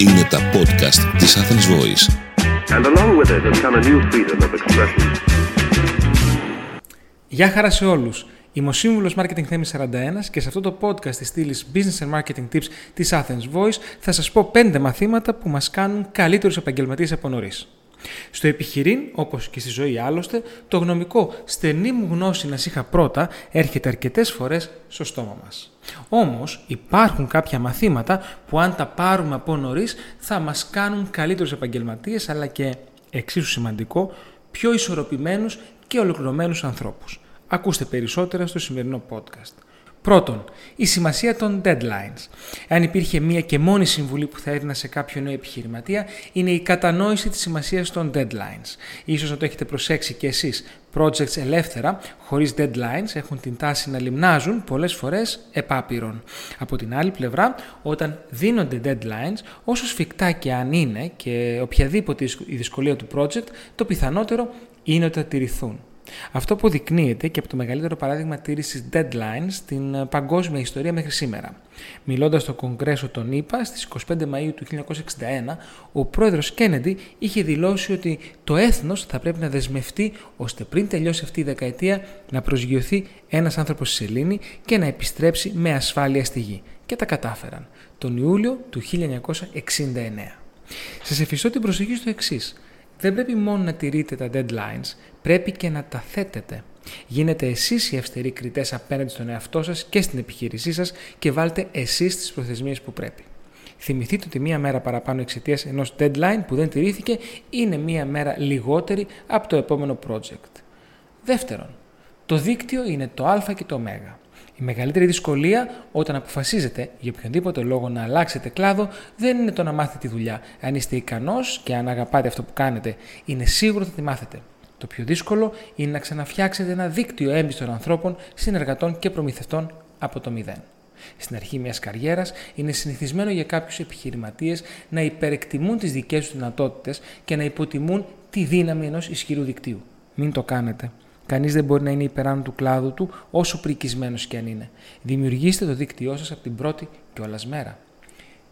Είναι τα podcast της Athens Voice. And along with it has come a new freedom of expression. Γεια χαρά σε όλους. Είμαι ο σύμβουλος Marketing Θέμης 41 και σε αυτό το podcast της στήλης Business and Marketing Tips της Athens Voice θα σας πω 5 μαθήματα που μας κάνουν καλύτερους επαγγελματίες από νωρίς. Στο επιχειρήν, όπως και στη ζωή άλλωστε, το γνωμικό στενή μου γνώση να είχα πρώτα έρχεται αρκετές φορές στο στόμα μας. Όμως υπάρχουν κάποια μαθήματα που αν τα πάρουμε από νωρίς θα μας κάνουν καλύτερους επαγγελματίες αλλά και εξίσου σημαντικό πιο ισορροπημένους και ολοκληρωμένους ανθρώπους. Ακούστε περισσότερα στο σημερινό podcast. Πρώτον, η σημασία των deadlines. Αν υπήρχε μία και μόνη συμβουλή που θα έδινα σε κάποιο νέο επιχειρηματία, είναι η κατανόηση της σημασίας των deadlines. Ίσως να το έχετε προσέξει και εσείς. Projects ελεύθερα, χωρίς deadlines, έχουν την τάση να λιμνάζουν πολλές φορές επάπειρον. Από την άλλη πλευρά, όταν δίνονται deadlines, όσο σφιχτά και αν είναι και οποιαδήποτε η δυσκολία του project, το πιθανότερο είναι ότι θα τηρηθούν. Αυτό αποδεικνύεται και από το μεγαλύτερο παράδειγμα τήρησης deadline στην ε, παγκόσμια ιστορία μέχρι σήμερα. Μιλώντας στο Κογκρέσο των ΗΠΑ στις 25 Μαου του 1961, ο πρόεδρος Κέννεντι είχε δηλώσει ότι το έθνος θα πρέπει να δεσμευτεί ώστε πριν τελειώσει αυτή η δεκαετία να προσγειωθεί ένας άνθρωπος στη σελήνη και να επιστρέψει με ασφάλεια στη γη. Και τα κατάφεραν τον Ιούλιο του 1969. Σας εφιστώ την προσοχή στο εξής δεν πρέπει μόνο να τηρείτε τα deadlines, πρέπει και να τα θέτετε. Γίνετε εσείς οι αυστηροί κριτές απέναντι στον εαυτό σας και στην επιχείρησή σας και βάλτε εσείς τις προθεσμίες που πρέπει. Θυμηθείτε ότι μία μέρα παραπάνω εξαιτίας ενός deadline που δεν τηρήθηκε είναι μία μέρα λιγότερη από το επόμενο project. Δεύτερον, το δίκτυο είναι το α και το ω. Η μεγαλύτερη δυσκολία όταν αποφασίζετε για οποιονδήποτε λόγο να αλλάξετε κλάδο δεν είναι το να μάθετε τη δουλειά. Αν είστε ικανός και αν αγαπάτε αυτό που κάνετε, είναι σίγουρο ότι θα τη μάθετε. Το πιο δύσκολο είναι να ξαναφτιάξετε ένα δίκτυο έμπιστων ανθρώπων, συνεργατών και προμηθευτών από το μηδέν. Στην αρχή μιας καριέρας είναι συνηθισμένο για κάποιους επιχειρηματίες να υπερεκτιμούν τις δικές τους δυνατότητες και να υποτιμούν τη δύναμη ενός ισχυρού δικτύου. Μην το κάνετε. Κανείς δεν μπορεί να είναι υπεράνω του κλάδου του, όσο πρικισμένος και αν είναι. Δημιουργήστε το δίκτυό σας από την πρώτη κιόλα μέρα.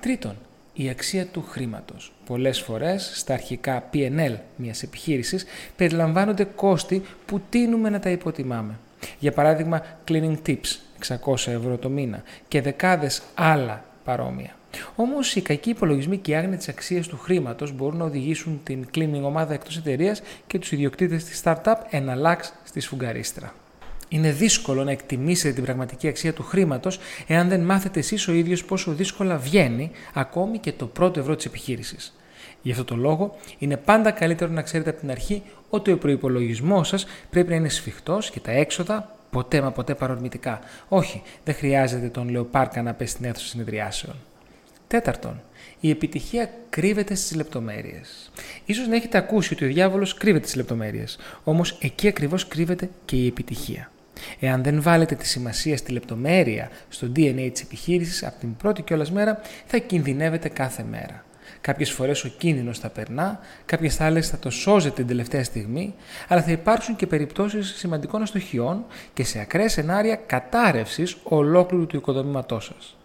Τρίτον, η αξία του χρήματος. Πολλές φορές στα αρχικά PNL μιας επιχείρησης περιλαμβάνονται κόστη που τίνουμε να τα υποτιμάμε. Για παράδειγμα, cleaning tips 600 ευρώ το μήνα και δεκάδες άλλα παρόμοια. Όμως οι κακοί υπολογισμοί και η άγνοια της αξίας του χρήματος μπορούν να οδηγήσουν την cleaning ομάδα εκτός εταιρείας και τους ιδιοκτήτες της startup εναλλάξ στη σφουγγαρίστρα. Είναι δύσκολο να εκτιμήσετε την πραγματική αξία του χρήματος εάν δεν μάθετε εσείς ο ίδιος πόσο δύσκολα βγαίνει ακόμη και το πρώτο ευρώ της επιχείρησης. Γι' αυτό το λόγο είναι πάντα καλύτερο να ξέρετε από την αρχή ότι ο προπολογισμό σας πρέπει να είναι σφιχτός και τα έξοδα ποτέ μα ποτέ παρορμητικά. Όχι, δεν χρειάζεται τον Λεοπάρκα να πέσει στην αίθουσα συνεδριάσεων. Τέταρτον, η επιτυχία κρύβεται στις λεπτομέρειες. Ίσως να έχετε ακούσει ότι ο διάβολος κρύβεται στις λεπτομέρειες, όμως εκεί ακριβώς κρύβεται και η επιτυχία. Εάν δεν βάλετε τη σημασία στη λεπτομέρεια στο DNA της επιχείρησης από την πρώτη κιόλας μέρα, θα κινδυνεύετε κάθε μέρα. Κάποιες φορές ο κίνδυνος θα περνά, κάποιες άλλες θα το σώζετε την τελευταία στιγμή, αλλά θα υπάρξουν και περιπτώσεις σημαντικών αστοχιών και σε ακραίες σενάρια κατάρρευσης ολόκληρου του οικοδομήματός σας.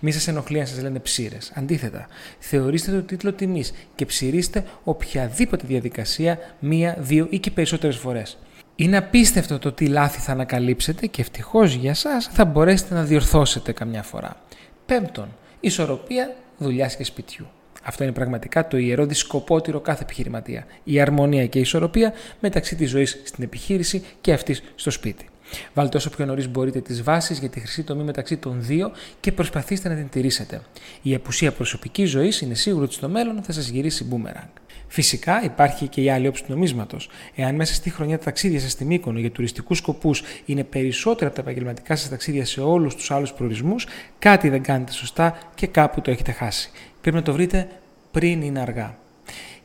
Μη σας ενοχλεί αν σας λένε ψήρες. Αντίθετα, θεωρήστε το τίτλο τιμής και ψηρίστε οποιαδήποτε διαδικασία μία, δύο ή και περισσότερες φορές. Είναι απίστευτο το τι λάθη θα ανακαλύψετε και ευτυχώς για εσά θα μπορέσετε να διορθώσετε καμιά φορά. Πέμπτον, ισορροπία δουλειάς και σπιτιού. Αυτό είναι πραγματικά το ιερό δισκοπότηρο κάθε επιχειρηματία. Η αρμονία και η ισορροπία μεταξύ της ζωής στην επιχείρηση και αυτής στο σπίτι. Βάλτε όσο πιο νωρίς μπορείτε τις βάσεις για τη χρυσή τομή μεταξύ των δύο και προσπαθήστε να την τηρήσετε. Η απουσία προσωπικής ζωής είναι σίγουρο ότι στο μέλλον θα σας γυρίσει boomerang. Φυσικά υπάρχει και η άλλη όψη του νομίσματος. Εάν μέσα στη χρονιά τα ταξίδια σας στη Μύκονο για τουριστικούς σκοπούς είναι περισσότερα από τα επαγγελματικά σας ταξίδια σε όλους τους άλλους προορισμούς, κάτι δεν κάνετε σωστά και κάπου το έχετε χάσει. Πρέπει να το βρείτε πριν είναι αργά.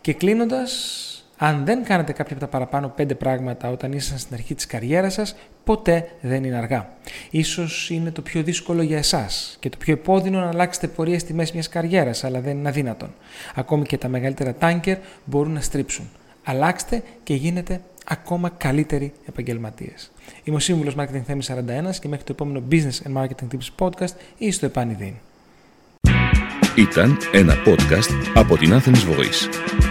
Και κλείνοντας, αν δεν κάνετε κάποια από τα παραπάνω πέντε πράγματα όταν ήσασταν στην αρχή της καριέρας σας, ποτέ δεν είναι αργά. Ίσως είναι το πιο δύσκολο για εσάς και το πιο επώδυνο να αλλάξετε πορεία στη μέση μιας καριέρας, αλλά δεν είναι αδύνατον. Ακόμη και τα μεγαλύτερα τάνκερ μπορούν να στρίψουν. Αλλάξτε και γίνετε ακόμα καλύτεροι επαγγελματίες. Είμαι ο σύμβουλος Marketing Θέμης 41 και μέχρι το επόμενο Business and Marketing Tips Podcast ή στο επανειδήν. Ήταν ένα podcast από την Athens Voice.